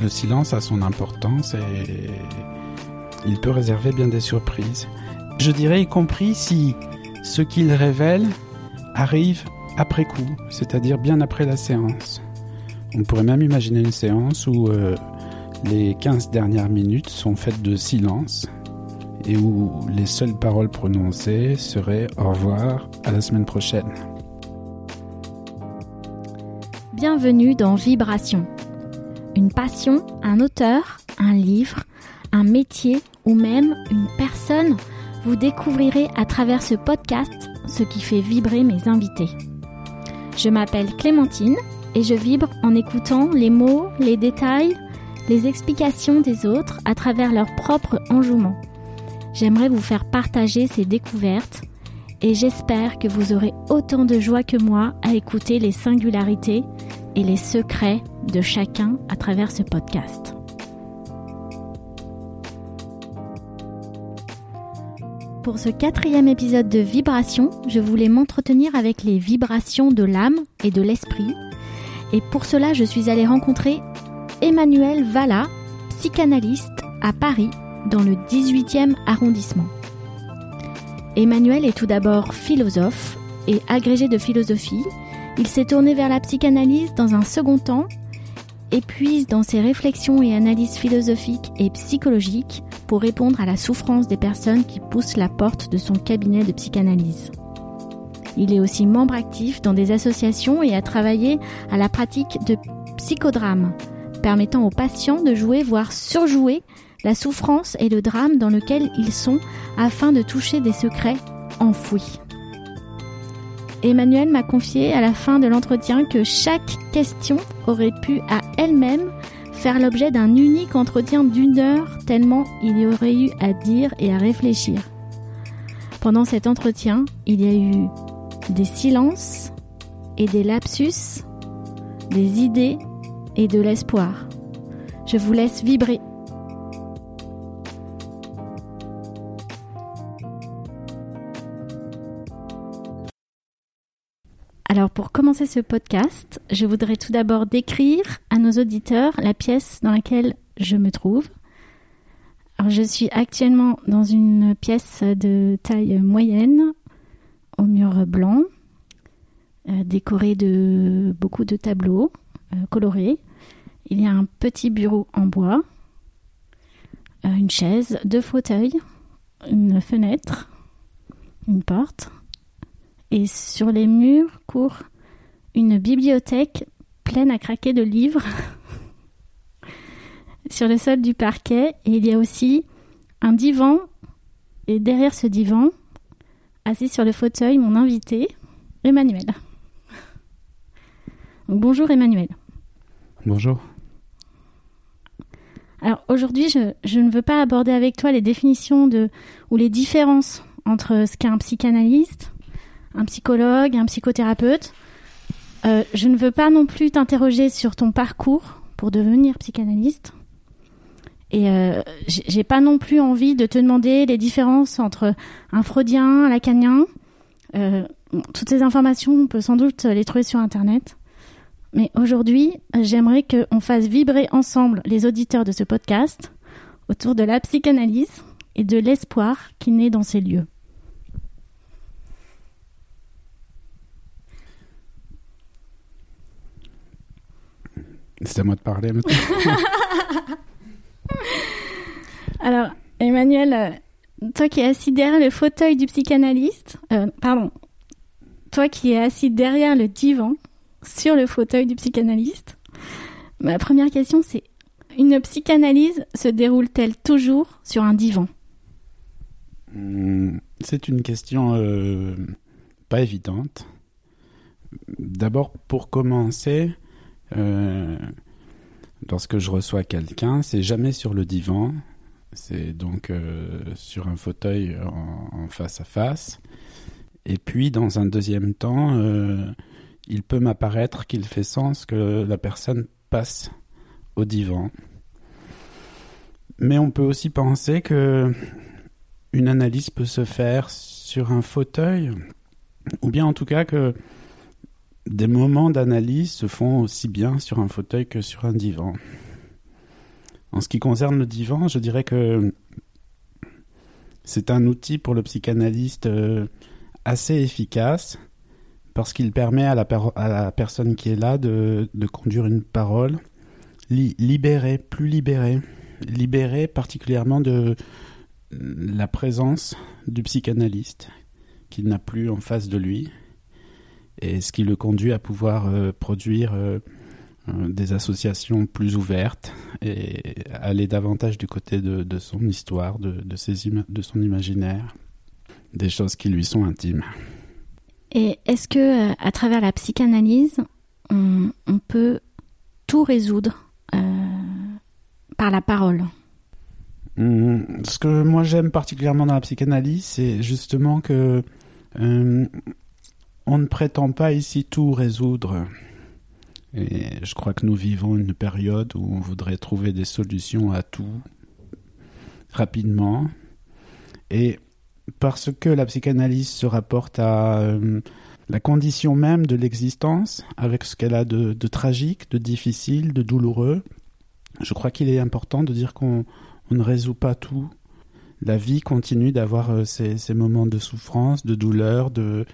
le silence a son importance et il peut réserver bien des surprises. Je dirais y compris si ce qu'il révèle arrive après coup, c'est-à-dire bien après la séance. On pourrait même imaginer une séance où euh, les 15 dernières minutes sont faites de silence et où les seules paroles prononcées seraient au revoir, à la semaine prochaine. Bienvenue dans Vibration. Une passion, un auteur, un livre, un métier ou même une personne, vous découvrirez à travers ce podcast ce qui fait vibrer mes invités. Je m'appelle Clémentine et je vibre en écoutant les mots, les détails, les explications des autres à travers leur propre enjouement. J'aimerais vous faire partager ces découvertes et j'espère que vous aurez autant de joie que moi à écouter les singularités et les secrets de chacun à travers ce podcast. Pour ce quatrième épisode de Vibration, je voulais m'entretenir avec les vibrations de l'âme et de l'esprit. Et pour cela, je suis allée rencontrer Emmanuel Valla, psychanalyste à Paris, dans le 18e arrondissement. Emmanuel est tout d'abord philosophe et agrégé de philosophie. Il s'est tourné vers la psychanalyse dans un second temps et puise dans ses réflexions et analyses philosophiques et psychologiques pour répondre à la souffrance des personnes qui poussent la porte de son cabinet de psychanalyse. Il est aussi membre actif dans des associations et a travaillé à la pratique de psychodrame, permettant aux patients de jouer, voire surjouer, la souffrance et le drame dans lequel ils sont afin de toucher des secrets enfouis. Emmanuel m'a confié à la fin de l'entretien que chaque question aurait pu à elle-même faire l'objet d'un unique entretien d'une heure tellement il y aurait eu à dire et à réfléchir. Pendant cet entretien, il y a eu des silences et des lapsus, des idées et de l'espoir. Je vous laisse vibrer. Alors pour commencer ce podcast, je voudrais tout d'abord décrire à nos auditeurs la pièce dans laquelle je me trouve. Alors je suis actuellement dans une pièce de taille moyenne, au mur blanc, euh, décorée de beaucoup de tableaux euh, colorés. Il y a un petit bureau en bois, euh, une chaise, deux fauteuils, une fenêtre, une porte et sur les murs court une bibliothèque pleine à craquer de livres sur le sol du parquet et il y a aussi un divan et derrière ce divan, assis sur le fauteuil, mon invité, Emmanuel. bonjour Emmanuel. Bonjour. Alors aujourd'hui, je, je, ne veux pas aborder avec toi les définitions de ou les différences entre ce qu'est un psychanalyste, un psychologue, un psychothérapeute. Euh, je ne veux pas non plus t'interroger sur ton parcours pour devenir psychanalyste. Et euh, j'ai pas non plus envie de te demander les différences entre un freudien, un lacanien. Euh, toutes ces informations, on peut sans doute les trouver sur Internet. Mais aujourd'hui, j'aimerais qu'on fasse vibrer ensemble les auditeurs de ce podcast autour de la psychanalyse et de l'espoir qui naît dans ces lieux. C'est à moi de parler maintenant. Alors, Emmanuel, euh, toi qui es assis derrière le fauteuil du psychanalyste, euh, pardon, toi qui es assis derrière le divan sur le fauteuil du psychanalyste, ma première question c'est une psychanalyse se déroule-t-elle toujours sur un divan? Hmm, C'est une question euh, pas évidente. D'abord, pour commencer, euh, lorsque je reçois quelqu'un, c'est jamais sur le divan, c'est donc euh, sur un fauteuil en, face à face. Et puis, dans un deuxième temps, euh, il peut m'apparaître qu'il fait sens que la personne passe au divan. Mais on peut aussi penser que une analyse peut se faire sur un fauteuil, ou bien en tout cas que des moments d'analyse se font aussi bien sur un fauteuil que sur un divan. En ce qui concerne le divan, je dirais que c'est un outil pour le psychanalyste euh, assez efficace parce qu'il permet à la, personne qui est là de conduire une parole libérée, plus libérée, libérée particulièrement de la présence du psychanalyste qu'il n'a plus en face de lui et ce qui le conduit à pouvoir euh, produire euh, euh, des associations plus ouvertes et aller davantage du côté de, son histoire, de, de son imaginaire, des choses qui lui sont intimes. Et est-ce que à travers la psychanalyse, on, peut tout résoudre par la parole? Mmh, Ce que moi j'aime particulièrement dans la psychanalyse, c'est justement que on ne prétend pas ici tout résoudre. Et je crois que nous vivons une période où on voudrait trouver des solutions à tout rapidement. Et parce que la psychanalyse se rapporte à euh, la condition même de l'existence, avec ce qu'elle a de, tragique, de difficile, de douloureux, je crois qu'il est important de dire qu'on ne résout pas tout. La vie continue d'avoir euh, ces moments de souffrance, de douleur, de,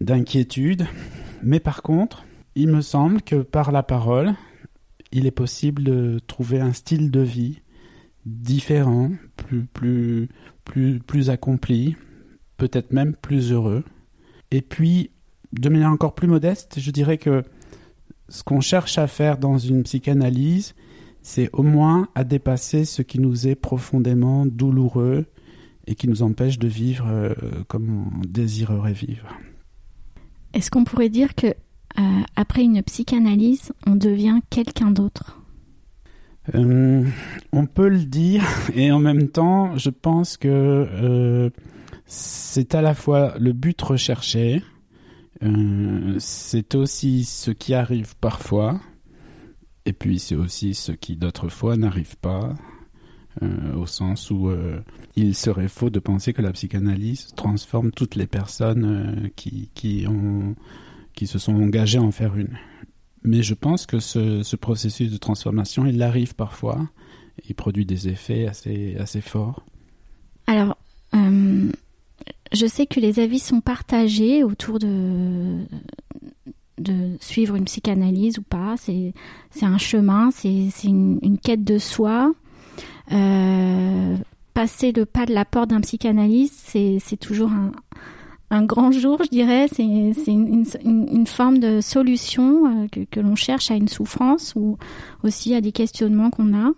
d'inquiétude. Mais par contre, il me semble que par la parole, il est possible de trouver un style de vie différent, plus, plus, plus, plus accompli, peut-être même plus heureux. Et puis, de manière encore plus modeste, je dirais que ce qu'on cherche à faire dans une psychanalyse, c'est au moins à dépasser ce qui nous est profondément douloureux et qui nous empêche de vivre euh, comme on désirerait vivre. Est-ce qu'on pourrait dire que euh, après une psychanalyse, on devient quelqu'un d'autre? Euh, On peut le dire, et en même temps, je pense que euh, c'est à la fois le but recherché, c'est aussi ce qui arrive parfois, et puis c'est aussi ce qui d'autres fois n'arrive pas. Au sens où il serait faux de penser que la psychanalyse transforme toutes les personnes euh, qui, qui, ont, qui se sont engagées à en faire une. Mais je pense que ce, ce processus de transformation, il arrive parfois. Il produit des effets assez, assez forts. Alors, euh, je sais que les avis sont partagés autour de, de suivre une psychanalyse ou pas. C'est un chemin, c'est une, une, quête de soi. Euh, passer le pas de la porte d'un psychanalyste, c'est toujours un, un, grand jour, je dirais. C'est une, une, une, forme de solution euh, que, que l'on cherche à une souffrance ou aussi à des questionnements qu'on a.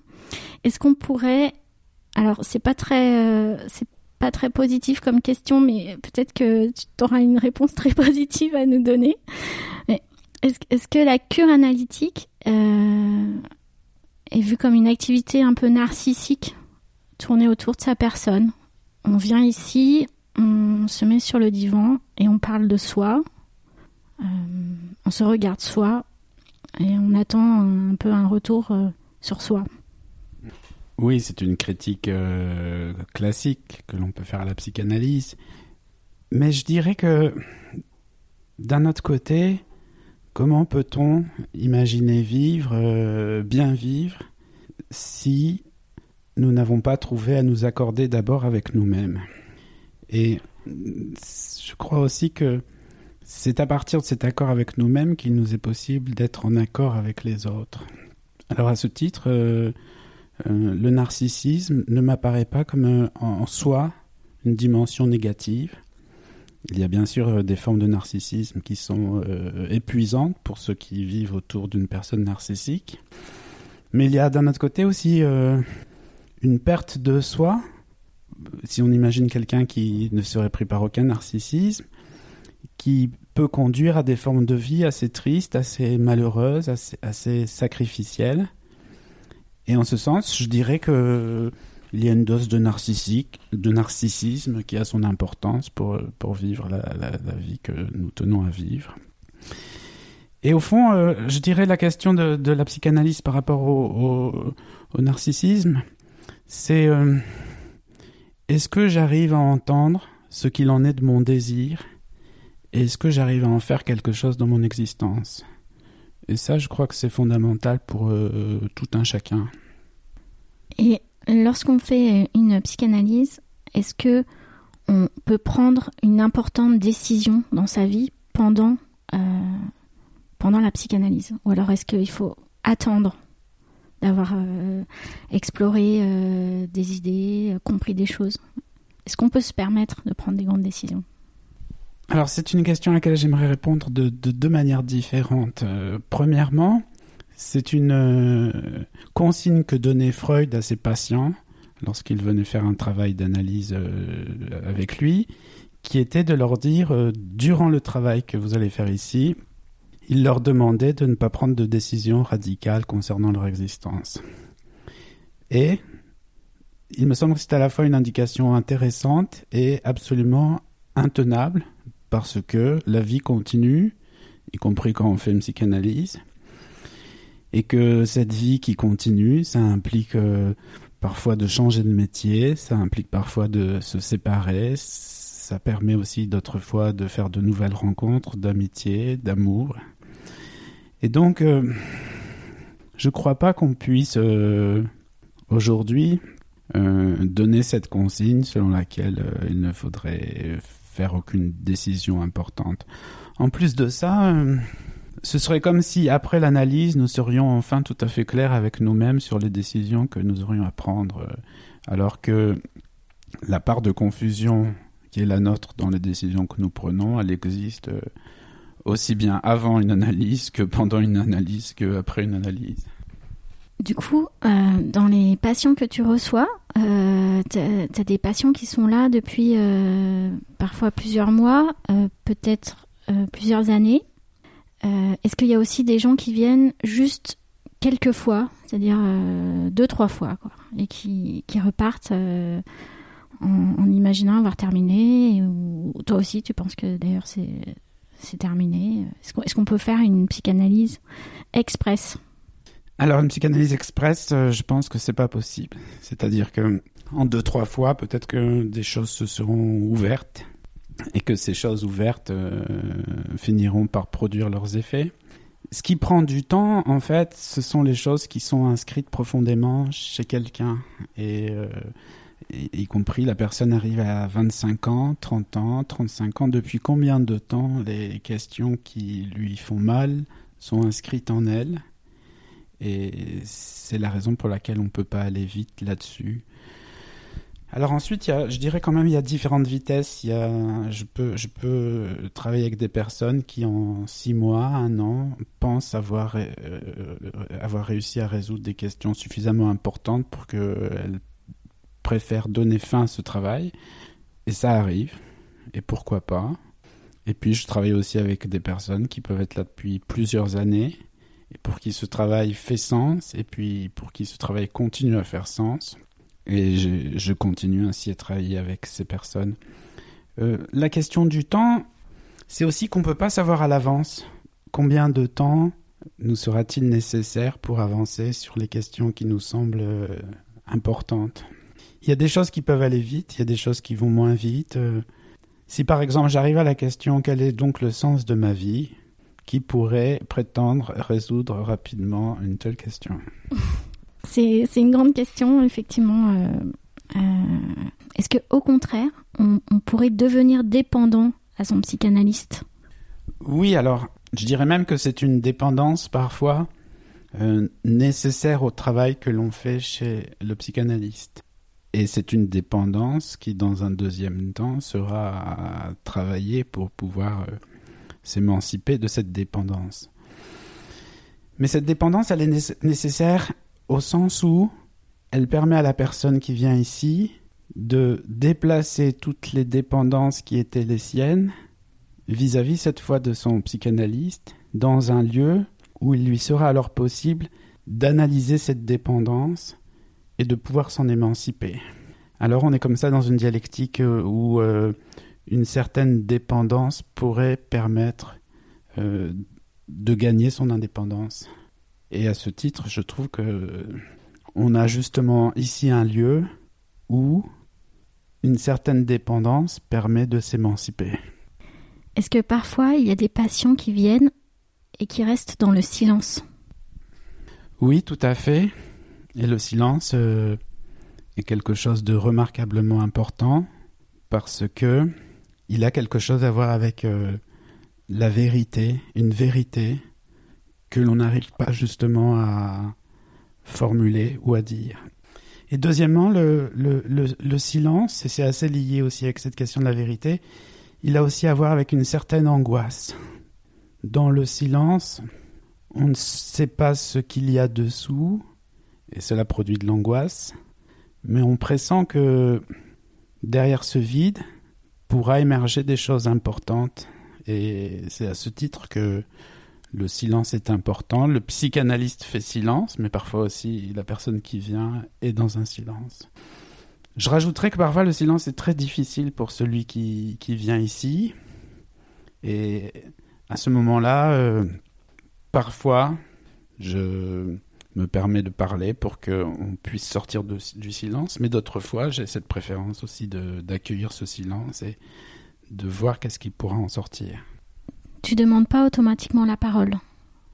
Est-ce qu'on pourrait, alors c'est pas très, euh, c'est pas très positif comme question, mais peut-être que tu auras une réponse très positive à nous donner. Est-ce est que la cure analytique euh, est vue comme une activité un peu narcissique tourner autour de sa personne. On vient ici, on se met sur le divan et on parle de soi. Euh, on se regarde soi et on attend un peu un retour euh, sur soi. Oui, c'est une critique euh, classique que l'on peut faire à la psychanalyse. Mais je dirais que d'un autre côté, comment peut-on imaginer vivre, bien vivre, si nous n'avons pas trouvé à nous accorder d'abord avec nous-mêmes? Et je crois aussi que c'est à partir de cet accord avec nous-mêmes qu'il nous est possible d'être en accord avec les autres. Alors à ce titre, euh, euh, le narcissisme ne m'apparaît pas comme euh, en soi une dimension négative. Il y a bien sûr des formes de narcissisme qui sont épuisantes pour ceux qui vivent autour d'une personne narcissique. Mais il y a d'un autre côté aussi une perte de soi, si on imagine quelqu'un qui ne serait pris par aucun narcissisme, qui peut conduire à des formes de vie assez tristes, assez malheureuses, assez, sacrificielles. Et en ce sens, je dirais que il y a une dose de, narcissique, de narcissisme qui a son importance pour, pour vivre la, vie que nous tenons à vivre. Et au fond, euh, je dirais la question de, la psychanalyse par rapport au narcissisme, c'est euh, est-ce que j'arrive à entendre ce qu'il en est de mon désir et est-ce que j'arrive à en faire quelque chose dans mon existence? Et ça, je crois que c'est fondamental pour euh, tout un chacun. Et lorsqu'on fait une psychanalyse, est-ce que on peut prendre une importante décision dans sa vie pendant, euh, pendant la psychanalyse? Ou alors est-ce qu'il faut attendre d'avoir euh, exploré euh, des idées, compris des choses? Est-ce qu'on peut se permettre de prendre des grandes décisions? Alors c'est une question à laquelle j'aimerais répondre de, de deux manières différentes. premièrement, c'est une consigne que donnait Freud à ses patients lorsqu'il venait faire un travail d'analyse euh, avec lui, qui était de leur dire, euh, durant le travail que vous allez faire ici, il leur demandait de ne pas prendre de décisions radicales concernant leur existence. Et il me semble que c'est à la fois une indication intéressante et absolument intenable, parce que la vie continue, y compris quand on fait une psychanalyse, et que cette vie qui continue, ça implique euh, parfois de changer de métier, ça implique parfois de se séparer, ça permet aussi d'autres fois de faire de nouvelles rencontres, d'amitié, d'amour. Et donc, euh, je ne crois pas qu'on puisse euh, aujourd'hui donner cette consigne selon laquelle il ne faudrait faire aucune décision importante. En plus de ça, ce serait comme si, après l'analyse, nous serions enfin tout à fait clairs avec nous-mêmes sur les décisions que nous aurions à prendre, euh, alors que la part de confusion qui est la nôtre dans les décisions que nous prenons, elle existe euh, aussi bien avant une analyse que pendant une analyse que après une analyse. Du coup, euh, dans les patients que tu reçois, tu as, des patients qui sont là depuis parfois plusieurs mois, peut-être plusieurs années. Euh, est-ce qu'il y a aussi des gens qui viennent juste quelques fois, c'est-à-dire euh, deux, trois fois, et qui, repartent euh, en, imaginant avoir terminé ou toi aussi, tu penses que d'ailleurs c'est terminé Est-ce qu'on peut faire une psychanalyse express? Alors, une psychanalyse express, je pense que c'est pas possible. C'est-à-dire que en deux, trois fois, peut-être que des choses se seront ouvertes et que ces choses ouvertes euh, finiront par produire leurs effets. Ce qui prend du temps, en fait, ce sont les choses qui sont inscrites profondément chez quelqu'un. Et, euh, y compris la personne arrive à 25 ans, 30 ans, 35 ans. Depuis combien de temps les questions qui lui font mal sont inscrites en elle? Et c'est la raison pour laquelle on ne peut pas aller vite là-dessus. Alors ensuite, je dirais quand même il y a différentes vitesses. Il y a, je peux, je peux travailler avec des personnes qui en six mois, un an, pensent avoir euh, avoir réussi à résoudre des questions suffisamment importantes pour qu'elles préfèrent donner fin à ce travail. Et ça arrive. Et pourquoi pas? Et puis je travaille aussi avec des personnes qui peuvent être là depuis plusieurs années et pour qui ce travail fait sens et puis pour qui ce travail continue à faire sens et je, continue ainsi à travailler avec ces personnes. Euh, la question du temps, c'est aussi qu'on ne peut pas savoir à l'avance combien de temps nous sera-t-il nécessaire pour avancer sur les questions qui nous semblent euh, importantes. Il y a des choses qui peuvent aller vite, il y a des choses qui vont moins vite. Euh. si par exemple j'arrive à la question quel est donc le sens de ma vie, qui pourrait prétendre résoudre rapidement une telle question? C'est une grande question, effectivement. Euh, euh, est-ce que, au contraire, on, pourrait devenir dépendant à son psychanalyste? Oui, alors, je dirais même que c'est une dépendance parfois euh, nécessaire au travail que l'on fait chez le psychanalyste. Et c'est une dépendance qui, dans un deuxième temps, sera à travailler pour pouvoir s'émanciper de cette dépendance. Mais cette dépendance, elle est nécessaire au sens où elle permet à la personne qui vient ici de déplacer toutes les dépendances qui étaient les siennes vis-à-vis cette fois de son psychanalyste dans un lieu où il lui sera alors possible d'analyser cette dépendance et de pouvoir s'en émanciper. Alors on est comme ça dans une dialectique euh, où euh, une certaine dépendance pourrait permettre euh, de gagner son indépendance. Et à ce titre, je trouve que on a justement ici un lieu où une certaine dépendance permet de s'émanciper. Est-ce que parfois il y a des patients qui viennent et qui restent dans le silence? Oui, tout à fait. Et le silence, euh, est quelque chose de remarquablement important parce que il a quelque chose à voir avec euh, la vérité, une vérité que l'on n'arrive pas justement à formuler ou à dire. Et deuxièmement, le, le, le, silence, et c'est assez lié aussi avec cette question de la vérité, il a aussi à voir avec une certaine angoisse. Dans le silence, on ne sait pas ce qu'il y a dessous, et cela produit de l'angoisse, mais on pressent que derrière ce vide pourra émerger des choses importantes, et c'est à ce titre que le silence est important. Le psychanalyste fait silence, mais parfois aussi la personne qui vient est dans un silence. Je rajouterais que parfois le silence est très difficile pour celui qui, vient ici. Et à ce moment-là, euh, parfois, je me permets de parler pour qu'on puisse sortir du silence, mais d'autres fois, j'ai cette préférence aussi d'accueillir ce silence et de voir qu'est-ce qui pourra en sortir. Tu demandes pas automatiquement la parole.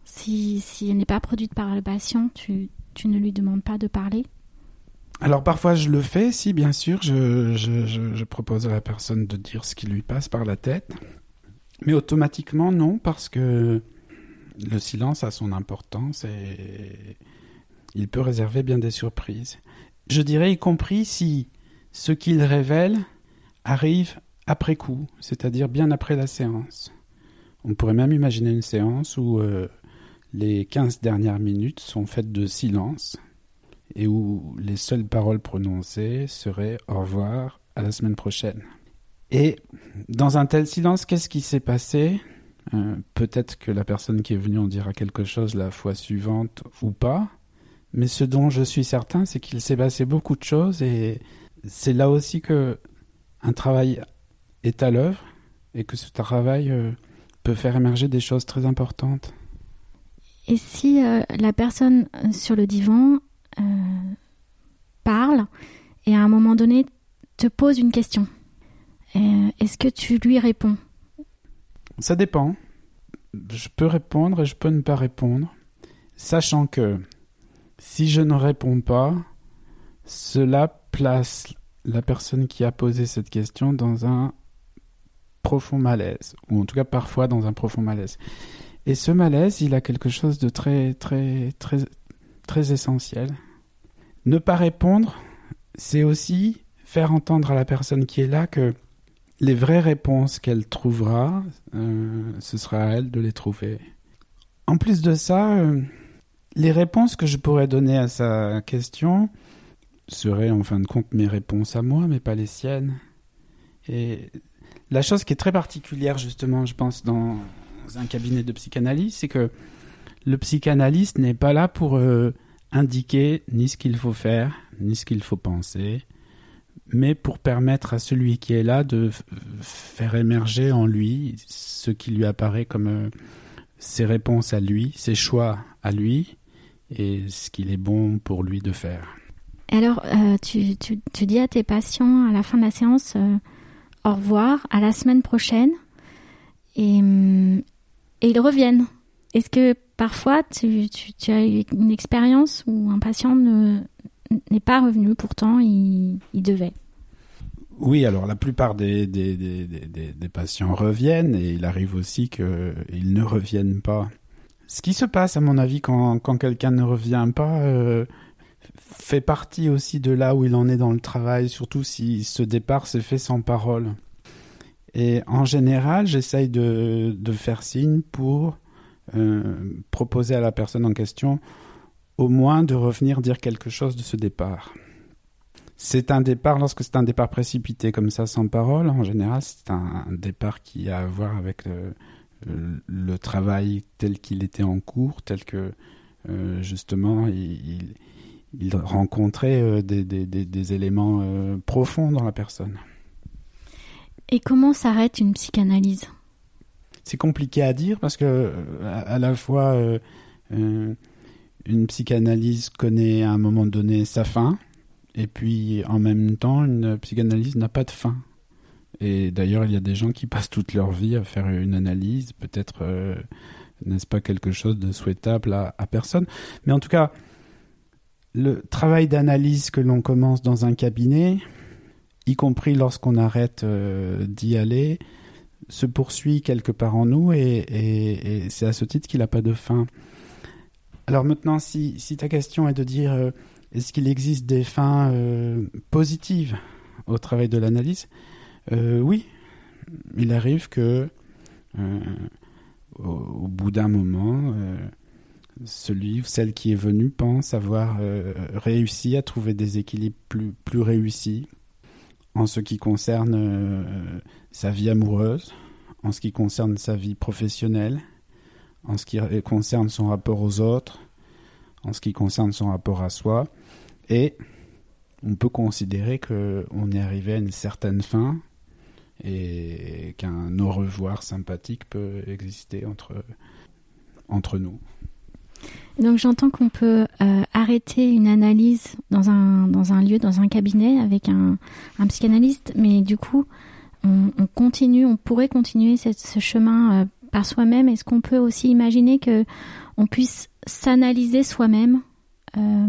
Si, elle n'est pas produite par le patient, tu, ne lui demandes pas de parler alors parfois je le fais, si bien sûr, je, propose à la personne de dire ce qui lui passe par la tête. Mais automatiquement non, parce que le silence a son importance et il peut réserver bien des surprises. Je dirais y compris si ce qu'il révèle arrive après coup, c'est-à-dire bien après la séance. On pourrait même imaginer une séance où euh, les 15 dernières minutes sont faites de silence et où les seules paroles prononcées seraient au revoir à la semaine prochaine. Et dans un tel silence, qu'est-ce qui s'est passé? Euh, Peut-être que la personne qui est venue en dira quelque chose la fois suivante ou pas, mais ce dont je suis certain, c'est qu'il s'est passé beaucoup de choses et c'est là aussi que un travail est à l'œuvre et que ce travail euh, peut faire émerger des choses très importantes. Et si euh, la personne euh, sur le divan euh, parle et à un moment donné te pose une question, est-ce que tu lui réponds? Ça dépend. Je peux répondre et je peux ne pas répondre, sachant que si je ne réponds pas, cela place la personne qui a posé cette question dans un profond malaise, ou en tout cas parfois dans un profond malaise. Et ce malaise, il a quelque chose de très, très, très, très essentiel. Ne pas répondre, c'est aussi faire entendre à la personne qui est là que les vraies réponses qu'elle trouvera, euh, ce sera à elle de les trouver. En plus de ça, euh, les réponses que je pourrais donner à sa question seraient en fin de compte mes réponses à moi, mais pas les siennes. Et la chose qui est très particulière, justement, je pense, dans un cabinet de psychanalyse, c'est que le psychanalyste n'est pas là pour euh, indiquer ni ce qu'il faut faire, ni ce qu'il faut penser, mais pour permettre à celui qui est là de faire émerger en lui ce qui lui apparaît comme euh, ses réponses à lui, ses choix à lui, et ce qu'il est bon pour lui de faire. Alors, euh, tu, dis à tes patients à la fin de la séance, au revoir, à la semaine prochaine. Et, ils reviennent. Est-ce que parfois tu, as eu une expérience où un patient n'est pas revenu, pourtant il, devait? Oui, alors la plupart des, patients reviennent et il arrive aussi qu'ils ne reviennent pas. Ce qui se passe, à mon avis, quand, quand quelqu'un ne revient pas, euh, fait partie aussi de là où il en est dans le travail, surtout si ce départ s'est fait sans parole. Et en général, j'essaye de, de, faire signe pour euh, proposer à la personne en question au moins de revenir dire quelque chose de ce départ. C'est un départ, lorsque c'est un départ précipité comme ça, sans parole, en général, c'est un, départ qui a à voir avec le, travail tel qu'il était en cours, tel que euh, justement il rencontrait euh, des, des, des, éléments euh, profonds dans la personne. Et comment s'arrête une psychanalyse? C'est compliqué à dire parce que euh, à, la fois une psychanalyse connaît à un moment donné sa fin et puis en même temps une psychanalyse n'a pas de fin. Et d'ailleurs il y a des gens qui passent toute leur vie à faire une analyse, peut-être n'est-ce pas quelque chose de souhaitable à, à personne. Mais en tout cas, le travail d'analyse que l'on commence dans un cabinet, y compris lorsqu'on arrête euh, d'y aller, se poursuit quelque part en nous et, c'est à ce titre qu'il n'a pas de fin. Alors maintenant, si, ta question est de dire euh, est-ce qu'il existe des fins euh, positives au travail de l'analyse, oui, il arrive que au, bout d'un moment, celui ou celle qui est venu pense avoir réussi à trouver des équilibres plus, réussis en ce qui concerne euh, sa vie amoureuse, en ce qui concerne sa vie professionnelle, en ce qui concerne son rapport aux autres, en ce qui concerne son rapport à soi. Et on peut considérer qu'on est arrivé à une certaine fin et qu'un au revoir sympathique peut exister entre nous. Donc j'entends qu'on peut euh, arrêter une analyse dans un, dans un lieu, dans un cabinet avec un, psychanalyste, mais du coup, on, continue, on pourrait continuer ce chemin euh, par soi-même. Est-ce qu'on peut aussi imaginer que on puisse s'analyser soi-même euh,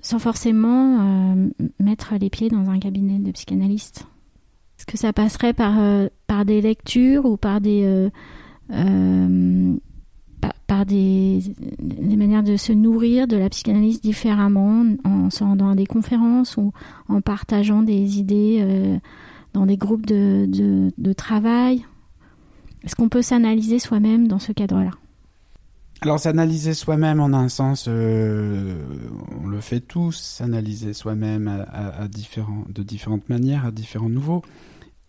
sans forcément mettre les pieds dans un cabinet de psychanalyste? Est-ce que ça passerait par, par des lectures ou par des par, des, manières de se nourrir de la psychanalyse différemment, en se rendant à des conférences ou en partageant des idées euh, dans des groupes de, de, travail. Est-ce qu'on peut s'analyser soi-même dans ce cadre-là? Alors s'analyser soi-même en un sens, euh, on le fait tous, s'analyser soi-même à, différents, de différentes manières, à différents niveaux.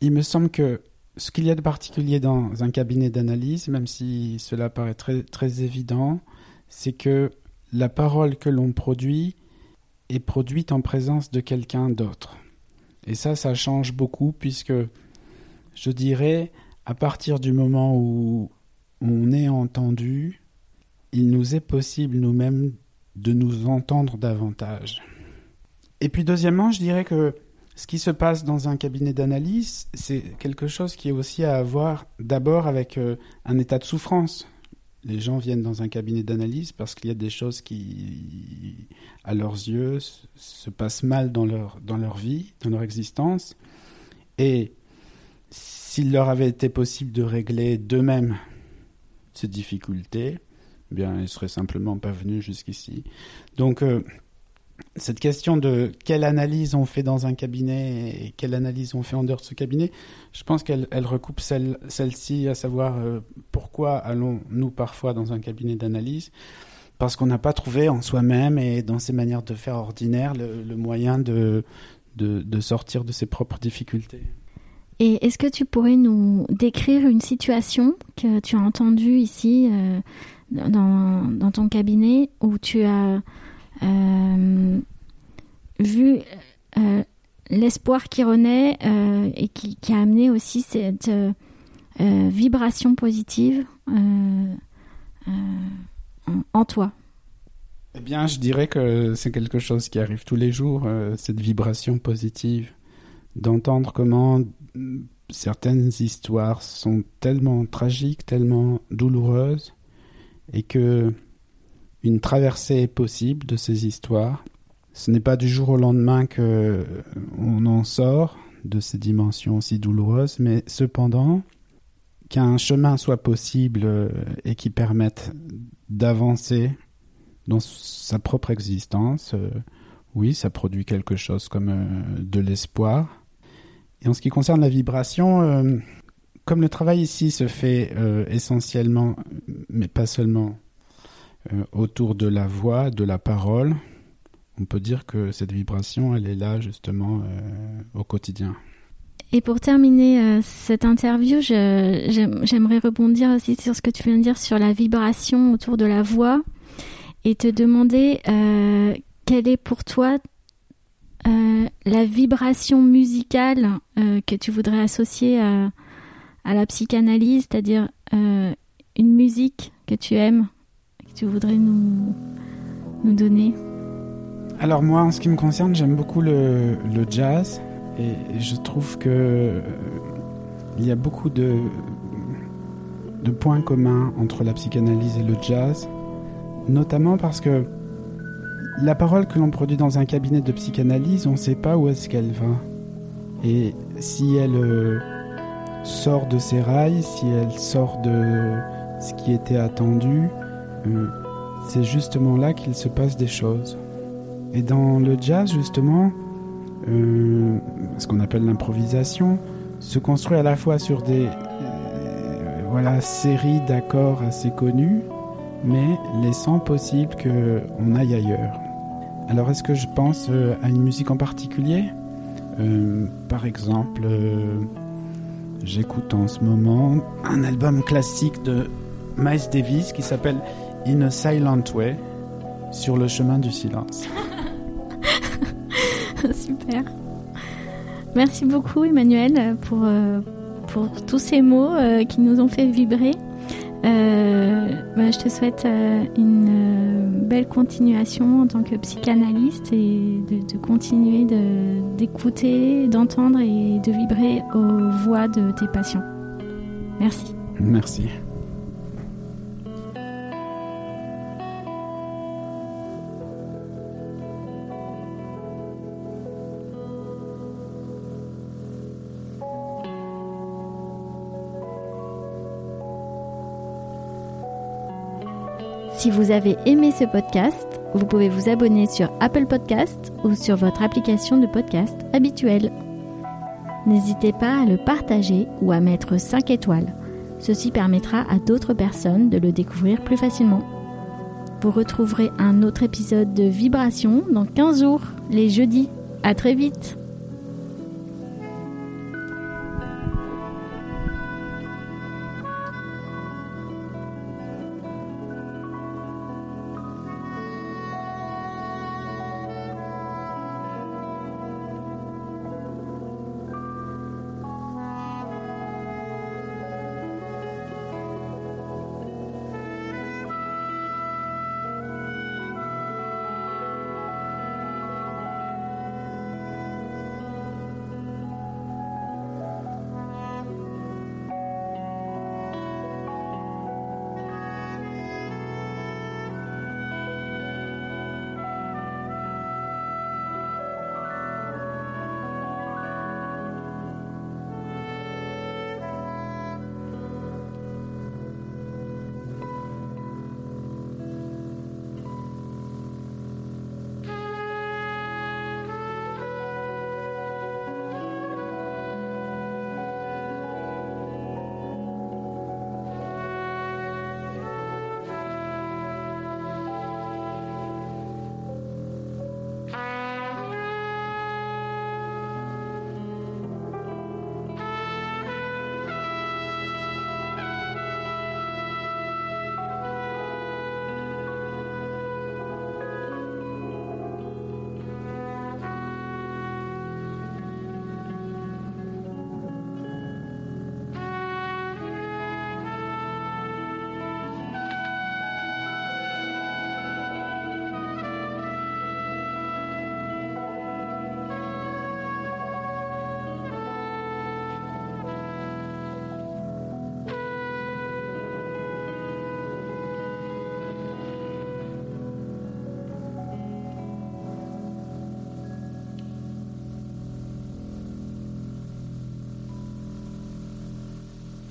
Il me semble que ce qu'il y a de particulier dans un cabinet d'analyse, même si cela paraît très, très évident, c'est que la parole que l'on produit est produite en présence de quelqu'un d'autre. Et ça, ça change beaucoup puisque je dirais, à partir du moment où on est entendu, il nous est possible nous-mêmes de nous entendre davantage. Et puis deuxièmement, je dirais que ce qui se passe dans un cabinet d'analyse, c'est quelque chose qui est aussi à voir d'abord avec euh, un état de souffrance. Les gens viennent dans un cabinet d'analyse parce qu'il y a des choses qui, à leurs yeux, se passent mal dans leur, dans leur vie, dans leur existence. Et s'il leur avait été possible de régler d'eux-mêmes ces difficultés, eh bien, ils seraient simplement pas venus jusqu'ici. Donc, euh, cette question de quelle analyse on fait dans un cabinet et quelle analyse on fait en dehors de ce cabinet, je pense qu'elle recoupe celle, ci à savoir euh, pourquoi allons-nous parfois dans un cabinet d'analyse? Parce qu'on n'a pas trouvé en soi-même et dans ses manières de faire ordinaires le, moyen de, de, sortir de ses propres difficultés. Et est-ce que tu pourrais nous décrire une situation que tu as entendue ici euh, dans, dans ton cabinet où tu as vu euh, l'espoir qui renaît euh, et qui, a amené aussi cette vibration positive en, toi. Eh bien, je dirais que c'est quelque chose qui arrive tous les jours, cette vibration positive, d'entendre comment certaines histoires sont tellement tragiques, tellement douloureuses, et que une traversée est possible de ces histoires. Ce n'est pas du jour au lendemain que euh, on en sort de ces dimensions si douloureuses, mais cependant qu'un chemin soit possible euh, et qui permette d'avancer dans sa propre existence, euh, oui, ça produit quelque chose comme de l'espoir. Et en ce qui concerne la vibration, comme le travail ici se fait essentiellement, mais pas seulement autour de la voix, de la parole, on peut dire que cette vibration, elle est là justement euh, au quotidien. Et pour terminer euh, cette interview, j'aimerais rebondir aussi sur ce que tu viens de dire sur la vibration autour de la voix et te demander quelle est pour toi la vibration musicale que tu voudrais associer à la psychanalyse, c'est-à-dire une musique que tu aimes? Tu voudrais nous, nous donner Alors moi, en ce qui me concerne, j'aime beaucoup le, le, jazz et je trouve que euh, il y a beaucoup de, de points communs entre la psychanalyse et le jazz, notamment parce que la parole que l'on produit dans un cabinet de psychanalyse, on ne sait pas où est-ce qu'elle va. Et si elle euh, sort de ses rails, si elle sort de ce qui était attendu, c'est justement là qu'il se passe des choses. Et dans le jazz, justement, euh, ce qu'on appelle l'improvisation, se construit à la fois sur des voilà, séries d'accords assez connus, mais laissant possible qu'on aille ailleurs. Alors est-ce que je pense à une musique en particulier? Euh, par exemple, euh, j'écoute en ce moment un album classique de Miles Davis qui s'appelle In a Silent Way, sur le chemin du silence. Super. Merci beaucoup Emmanuel pour, euh, pour tous ces mots qui nous ont fait vibrer. Bah, je te souhaite une belle continuation en tant que psychanalyste et de, continuer d'écouter, d'entendre et de vibrer aux voix de tes patients. Merci. Merci. Si vous avez aimé ce podcast, vous pouvez vous abonner sur Apple Podcast ou sur votre application de podcast habituelle. N'hésitez pas à le partager ou à mettre 5 étoiles. Ceci permettra à d'autres personnes de le découvrir plus facilement. Vous retrouverez un autre épisode de Vibration dans 15 jours, les jeudis. À très vite